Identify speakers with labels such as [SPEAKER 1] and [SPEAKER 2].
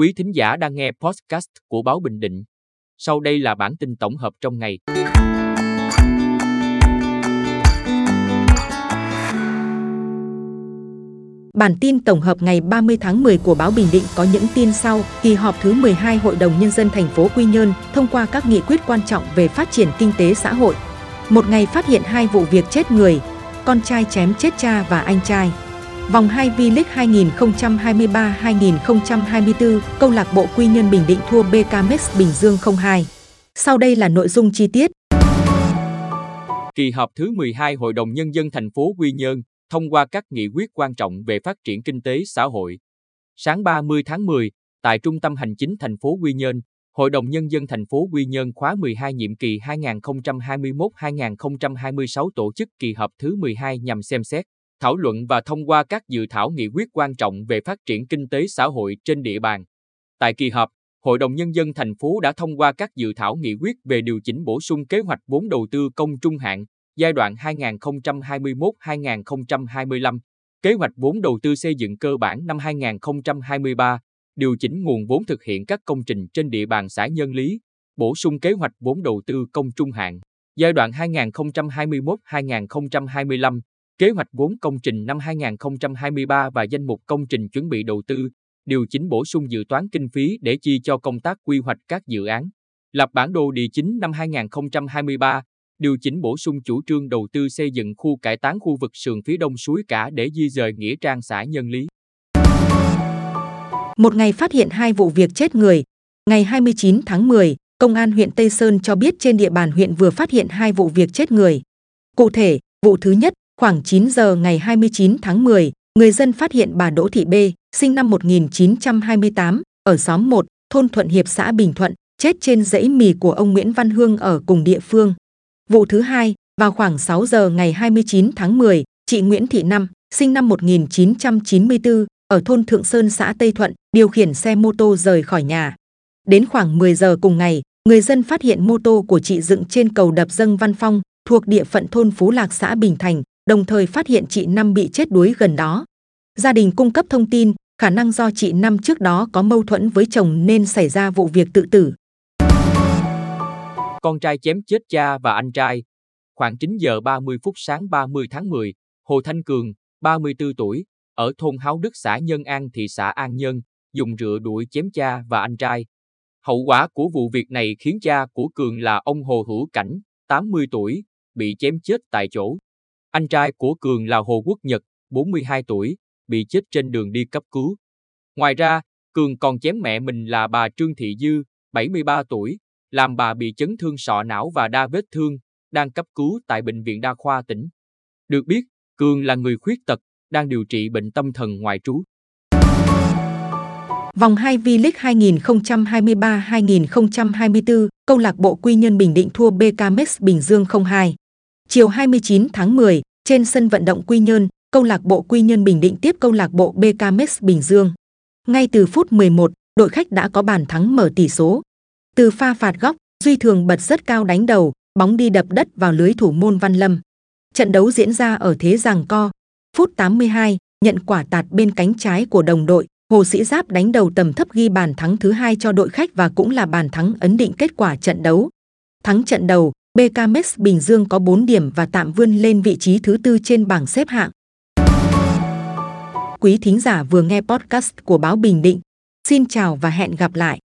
[SPEAKER 1] Quý thính giả đang nghe podcast của Báo Bình Định. Sau đây là bản tin tổng hợp trong ngày.
[SPEAKER 2] Bản tin tổng hợp ngày 30 tháng 10 của báo Bình Định có những tin sau. Kỳ họp thứ 12 Hội đồng Nhân dân thành phố Quy Nhơn thông qua các nghị quyết quan trọng về phát triển kinh tế xã hội. Một ngày phát hiện hai vụ việc chết người, con trai chém chết cha và anh trai. Vòng 2 V-League 2023-2024, câu lạc bộ Quy Nhân Bình Định thua BKMX Bình Dương 02. Sau đây là nội dung chi tiết.
[SPEAKER 1] Kỳ họp thứ 12 Hội đồng Nhân dân thành phố Quy Nhơn thông qua các nghị quyết quan trọng về phát triển kinh tế xã hội. Sáng 30 tháng 10, tại Trung tâm Hành chính thành phố Quy Nhơn, Hội đồng Nhân dân thành phố Quy Nhơn khóa 12 nhiệm kỳ 2021-2026 tổ chức kỳ họp thứ 12 nhằm xem xét, thảo luận và thông qua các dự thảo nghị quyết quan trọng về phát triển kinh tế xã hội trên địa bàn. Tại kỳ họp, Hội đồng Nhân dân thành phố đã thông qua các dự thảo nghị quyết về điều chỉnh bổ sung kế hoạch vốn đầu tư công trung hạn giai đoạn 2021-2025, kế hoạch vốn đầu tư xây dựng cơ bản năm 2023, điều chỉnh nguồn vốn thực hiện các công trình trên địa bàn xã Nhân Lý, bổ sung kế hoạch vốn đầu tư công trung hạn giai đoạn 2021-2025, kế hoạch vốn công trình năm 2023 và danh mục công trình chuẩn bị đầu tư, điều chỉnh bổ sung dự toán kinh phí để chi cho công tác quy hoạch các dự án, lập bản đồ địa chính năm 2023, điều chỉnh bổ sung chủ trương đầu tư xây dựng khu cải tán khu vực sườn phía đông suối cả để di dời nghĩa trang xã Nhân Lý.
[SPEAKER 2] Một ngày phát hiện hai vụ việc chết người. Ngày 29 tháng 10, Công an huyện Tây Sơn cho biết trên địa bàn huyện vừa phát hiện hai vụ việc chết người. Cụ thể, vụ thứ nhất, khoảng 9 giờ ngày 29 tháng 10, người dân phát hiện bà Đỗ Thị B, sinh năm 1928, ở xóm 1, thôn Thuận Hiệp xã Bình Thuận, chết trên dãy mì của ông Nguyễn Văn Hương ở cùng địa phương. Vụ thứ hai, vào khoảng 6 giờ ngày 29 tháng 10, chị Nguyễn Thị Năm, sinh năm 1994, ở thôn Thượng Sơn xã Tây Thuận, điều khiển xe mô tô rời khỏi nhà. Đến khoảng 10 giờ cùng ngày, người dân phát hiện mô tô của chị dựng trên cầu đập dâng Văn Phong, thuộc địa phận thôn Phú Lạc xã Bình Thành, đồng thời phát hiện chị Năm bị chết đuối gần đó. Gia đình cung cấp thông tin, khả năng do chị Năm trước đó có mâu thuẫn với chồng nên xảy ra vụ việc tự tử.
[SPEAKER 1] Con trai chém chết cha và anh trai. Khoảng 9 giờ 30 phút sáng 30 tháng 10, Hồ Thanh Cường, 34 tuổi, ở thôn Háo Đức xã Nhân An thị xã An Nhân, dùng rựa đuổi chém cha và anh trai. Hậu quả của vụ việc này khiến cha của Cường là ông Hồ Hữu Cảnh, 80 tuổi, bị chém chết tại chỗ. Anh trai của Cường là Hồ Quốc Nhật, 42 tuổi, bị chết trên đường đi cấp cứu. Ngoài ra, Cường còn chém mẹ mình là bà Trương Thị Dư, 73 tuổi, làm bà bị chấn thương sọ não và đa vết thương, đang cấp cứu tại Bệnh viện Đa khoa tỉnh. Được biết, Cường là người khuyết tật, đang điều trị bệnh tâm thần ngoại trú.
[SPEAKER 2] Vòng 2 V-League 2023-2024, câu lạc bộ Quy Nhơn Bình Định thua BKMX Bình Dương 02. Chiều 29 tháng 10, trên sân vận động Quy Nhơn, câu lạc bộ Quy Nhơn Bình Định tiếp câu lạc bộ BKMX Bình Dương. Ngay từ phút 11, đội khách đã có bàn thắng mở tỷ số. Từ pha phạt góc, Duy Thường bật rất cao đánh đầu, bóng đi đập đất vào lưới thủ môn Văn Lâm. Trận đấu diễn ra ở thế giằng co. Phút 82, nhận quả tạt bên cánh trái của đồng đội, Hồ Sĩ Giáp đánh đầu tầm thấp ghi bàn thắng thứ hai cho đội khách và cũng là bàn thắng ấn định kết quả trận đấu. Thắng trận đầu, BKMX Bình Dương có 4 điểm và tạm vươn lên vị trí thứ tư trên bảng xếp hạng. Quý thính giả vừa nghe podcast của báo Bình Định. Xin chào và hẹn gặp lại.